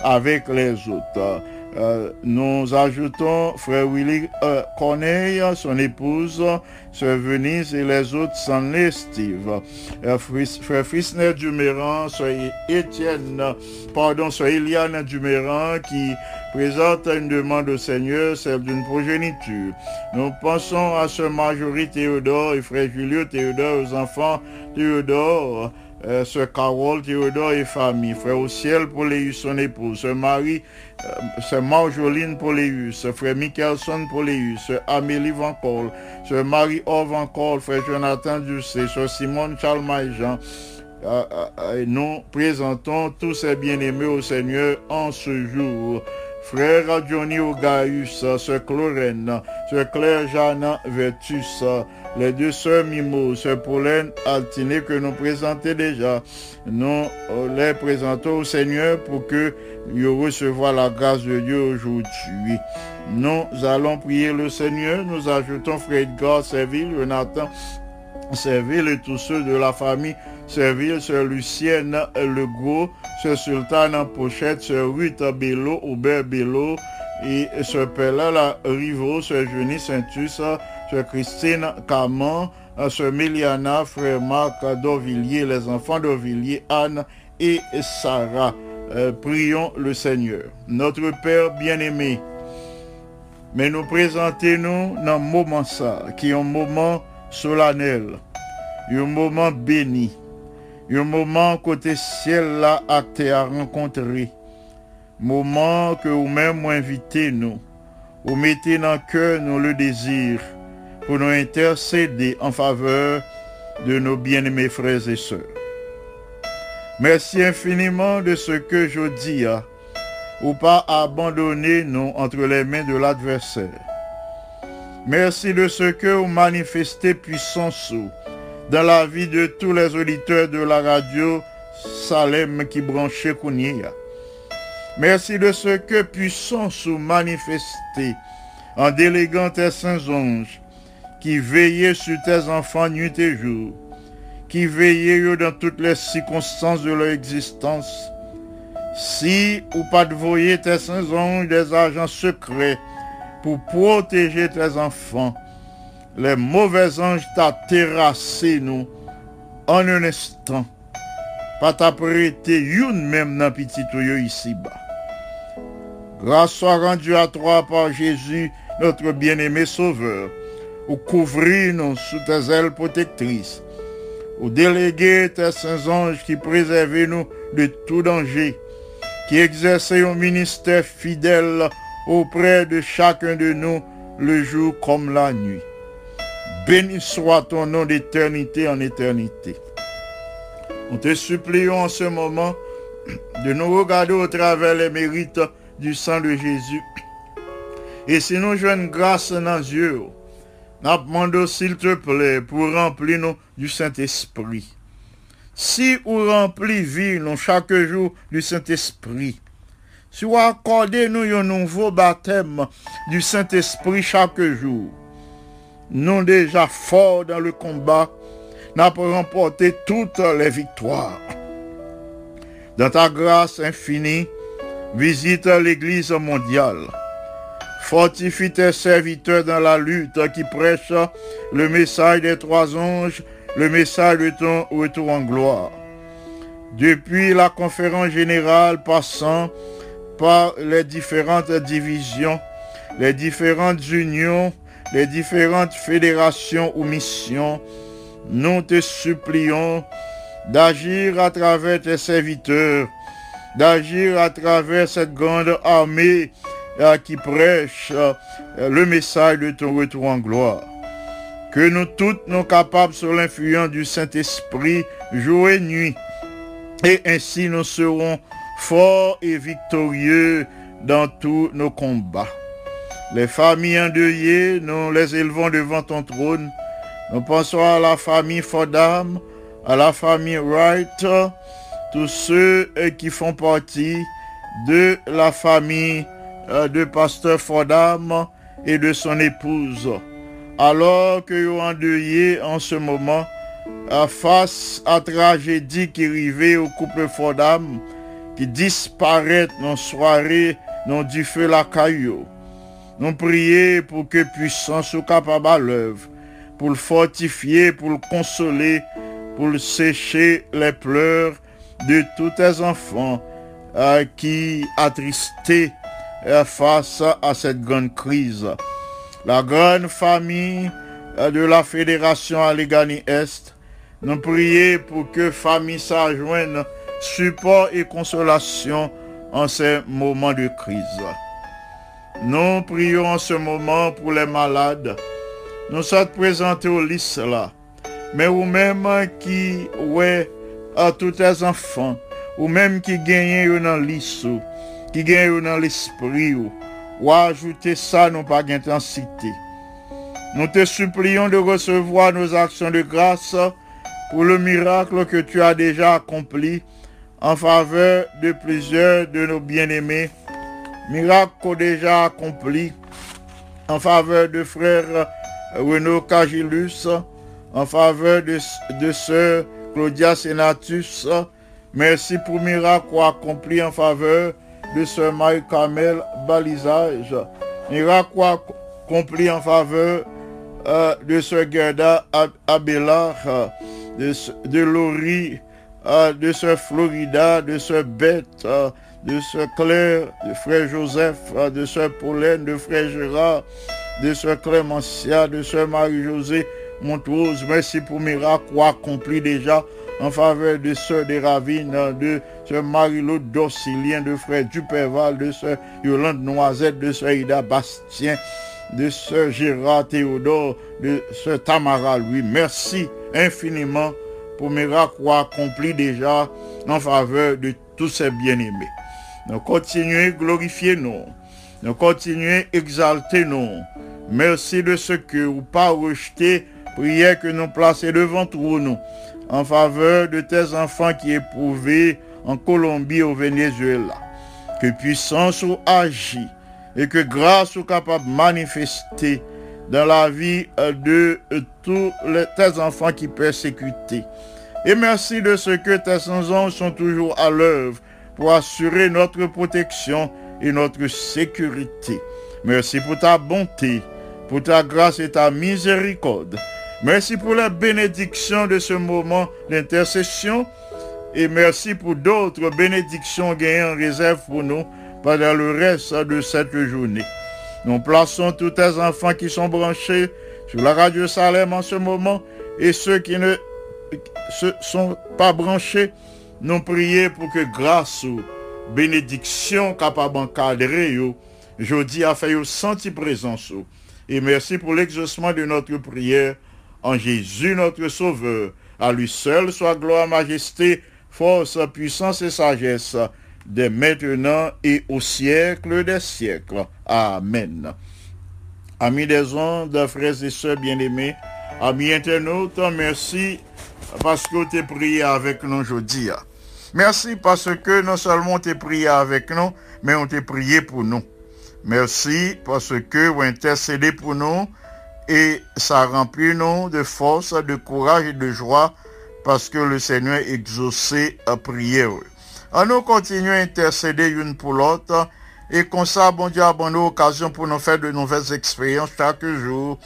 avec les autres. Euh, nous ajoutons frère Willy euh, Corneille, son épouse, sœur Venise et les autres s'en Steve. Euh, frère Frisner Duméran, sœur Étienne, pardon, sœur Eliane Duméran qui présente une demande au Seigneur, celle d'une progéniture. Nous pensons à ce Marjorie Théodore et frère Julio Théodore, aux enfants Théodore, euh, Sœur Carole, Théodore et famille, frère au ciel les son épouse, Sœur Marie, euh, Sœur Marjoline pour les frère Michelson les Sœur Amélie Van Col, Sœur Marie Or Van Col, frère Jonathan Ducé, Sœur Simone Charles Jean, euh, euh, nous présentons tous ces bien-aimés au Seigneur en ce jour. Frère Johnny Ogaïus, Sœur Clorène, Sœur Claire Jeanne Vertus, les deux sœurs Mimo, Sœur Pauline Altiné que nous présentons déjà. Nous euh, les présentons au Seigneur pour que ils recevoir la grâce de Dieu aujourd'hui. Nous allons prier le Seigneur. Nous ajoutons Frère Edgar Serville, Jonathan Serville et tous ceux de la famille Serville, Sœur Lucienne Legault, Sœur Sultane Pochette, Sœur Ruth Bello, Aubert Bello, et Sœur Pella Rivo, Sœur Jeunesse Saintus, Sœur Christine Caman, Sœur Méliana, Frère Marc d'Orvilliers, les enfants d'Orvilliers, Anne et Sarah. Prions le Seigneur. Notre Père bien-aimé, mais nous présentons-nous dans un moment ça, qui est un moment solennel, un moment béni, un moment côté ciel là acté à rencontrer, moment que vous-même invitez nous, vous mettez dans le cœur nous le désir pour nous intercéder en faveur de nos bien-aimés frères et sœurs. Merci infiniment de ce que je dis, hein, ou pas abandonner nous entre les mains de l'adversaire. Merci de ce que vous manifestez puissance dans la vie de tous les auditeurs de la radio Salem qui branchait Kounia. Merci de ce que puissance vous manifestez en déléguant tes saints anges qui veillaient sur tes enfants nuit et jour, qui veillaient dans toutes les circonstances de leur existence. Si ou pas de voyer tes saints anges des agents secrets pour protéger tes enfants, les mauvais anges t'a terrassé nous en un instant. Pas t'a prêté une même dans petit ici-bas. Grâce soit rendue à toi par Jésus, notre bien-aimé Sauveur, ou couvrir nous sous tes ailes protectrices, ou déléguer tes saints anges qui préservent nous de tout danger, qui exerçaient un ministère fidèle auprès de chacun de nous le jour comme la nuit. Béni soit ton nom d'éternité en éternité. Nous te supplions en ce moment de nous regarder au travers les mérites du sang de Jésus. Et si nous jouons grâce dans Dieu, nous demandons s'il te plaît pour remplir nous du Saint-Esprit. Si vous remplit chaque jour du Saint-Esprit, si vous accordez nous un nouveau baptême du Saint-Esprit chaque jour, nous déjà forts dans le combat, nous avons remporté toutes les victoires. Dans ta grâce infinie, visite l'Église mondiale. Fortifie tes serviteurs dans la lutte qui prêche le message des trois anges, le message de ton retour en gloire. Depuis la conférence générale passant par les différentes divisions, les différentes unions, les différentes fédérations ou missions, nous te supplions d'agir à travers tes serviteurs, d'agir à travers cette grande armée euh, qui prêche euh, le message de ton retour en gloire. Que nous toutes nous capables sous l'influence du Saint-Esprit jour et nuit. Et ainsi nous serons forts et victorieux dans tous nos combats. Les familles endeuillées, nous les élevons devant ton trône. Nous pensons à la famille Fordham, à la famille Wright, tous ceux euh, qui font partie de la famille euh, de pasteur Fordham et de son épouse. Alors que vous endeuillez en ce moment, euh, face à la tragédie qui arrivait au couple Fordham, qui disparaît dans soirée, dans du feu la caillou. Nous prions pour que puissance soit capable à l'œuvre, pour le fortifier, pour le consoler, pour le sécher les pleurs de tous tes enfants euh, qui attristés euh, face à cette grande crise. La grande famille euh, de la Fédération Allegheny Est, nous prions pour que famille s'ajoigne support et consolation en ces moments de crise. Nous prions en ce moment pour les malades. Nous sommes présentés au lys là. Mais vous-même qui ouais à tous tes enfants, ou même qui gagnent dans l'issue, qui gagnent dans l'esprit, ou, ou ajouter ça, non pas d'intensité. Nous te supplions de recevoir nos actions de grâce pour le miracle que tu as déjà accompli en faveur de plusieurs de nos bien-aimés, miracle déjà accompli en faveur de frère Renaud Cagilus, en faveur de, de sœur Claudia Senatus. Merci pour miracle accompli en faveur de sœur Marie-Carmel Balisage. Miracle accompli en faveur euh, de sœur Gerda de, de Laurie, euh, de sœur Florida, de sœur Bette, euh, de sœur Claire, de frère Joseph, euh, de sœur Pauline, de frère Gérard, de sœur Clémentia, de sœur Marie-Josée Montrose. Merci pour miracle accompli déjà en faveur de sœur des Ravines, euh, de sœur Marie-Laude Dorsilien, de frère Duperval, de sœur Yolande Noisette, de sœur Ida Bastien, de sœur Gérard Théodore, de sœur Tamara Louis. Merci infiniment pour miracle accompli déjà en faveur de tous ces bien-aimés. Nous continuons glorifier nous. Nous continuons exalter nous. Merci de ce que vous pas rejeté prière que nous plaçons devant nous en faveur de tes enfants qui éprouvés en Colombie au Venezuela. Que puissance ou agit et que grâce soit capable manifester dans la vie de tous tes enfants qui persécutés. Et merci de ce que tes anges sont toujours à l'œuvre pour assurer notre protection et notre sécurité. Merci pour ta bonté, pour ta grâce et ta miséricorde. Merci pour la bénédiction de ce moment d'intercession et merci pour d'autres bénédictions gagnées en réserve pour nous pendant le reste de cette journée. Nous plaçons tous tes enfants qui sont branchés sur la radio Salem en ce moment et ceux qui ne se sont pas branchés, nous prions pour que grâce aux bénédictions capables d'encadrer, yo, jeudi a fait yo senti présence. Et merci pour l'exaucement de notre prière en Jésus notre Sauveur. À lui seul soit gloire, majesté, force, puissance et sagesse, dès maintenant et au siècle des siècles. Amen. Amis des ondes, frères et sœurs bien-aimés, amis internautes, merci parce que tu prié avec nous aujourd'hui. Merci parce que non seulement tu prié avec nous, mais on t'a prié pour nous. Merci parce que vous intercédé pour nous et ça remplit nous de force, de courage et de joie parce que le Seigneur exaucé à prière. En nous continuons à intercéder une pour l'autre et comme ça, bon Dieu, a bon nous occasion pour nous faire de nouvelles expériences chaque jour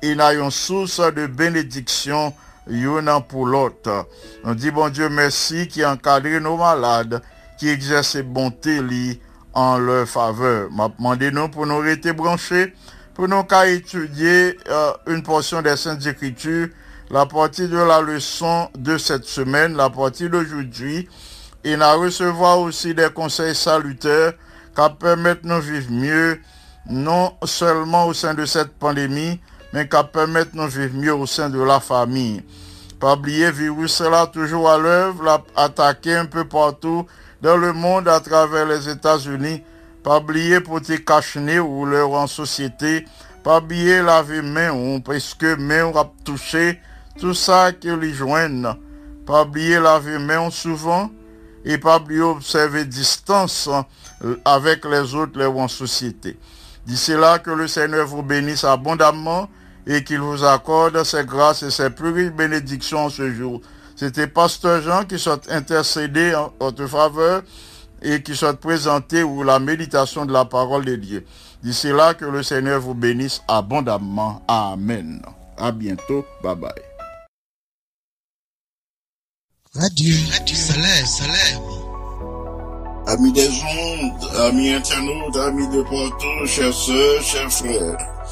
et nous avons source de bénédiction une pour l'autre. On dit bon Dieu merci qui encadre nos malades, qui exerce bonté li en leur faveur. M'a demandé nous pour nous rester branchés, pour nous qu'à étudier euh, une portion des Saintes Écritures, la partie de la leçon de cette semaine, la partie d'aujourd'hui, et nous recevoir aussi des conseils salutaires qui permettent nous vivre mieux, non seulement au sein de cette pandémie, mais qui permettent nous vivre mieux au sein de la famille. Pas oublier, virus là toujours à l'œuvre, attaqué un peu partout dans le monde à travers les États-Unis. Pas oublier pour te cacher ou leur en société. Pas oublier laver main ou parce que main a touché tout ça qui les joignent. Pas oublier laver main souvent et pas oublier observer distance euh, avec les autres les en société. D'ici là que le Seigneur vous bénisse abondamment et qu'il vous accorde ses grâces et ses plus riches bénédictions en ce jour. C'était Pasteur Jean qui soit intercédé en votre faveur et qui soit présenté ou la méditation de la parole de Dieu. D'ici là que le Seigneur vous bénisse abondamment. Amen. À bientôt. Bye bye. Radio, Radio Salem, Salem. Amis des ondes, amis internautes, amis de partout, chers sœurs, chers frères.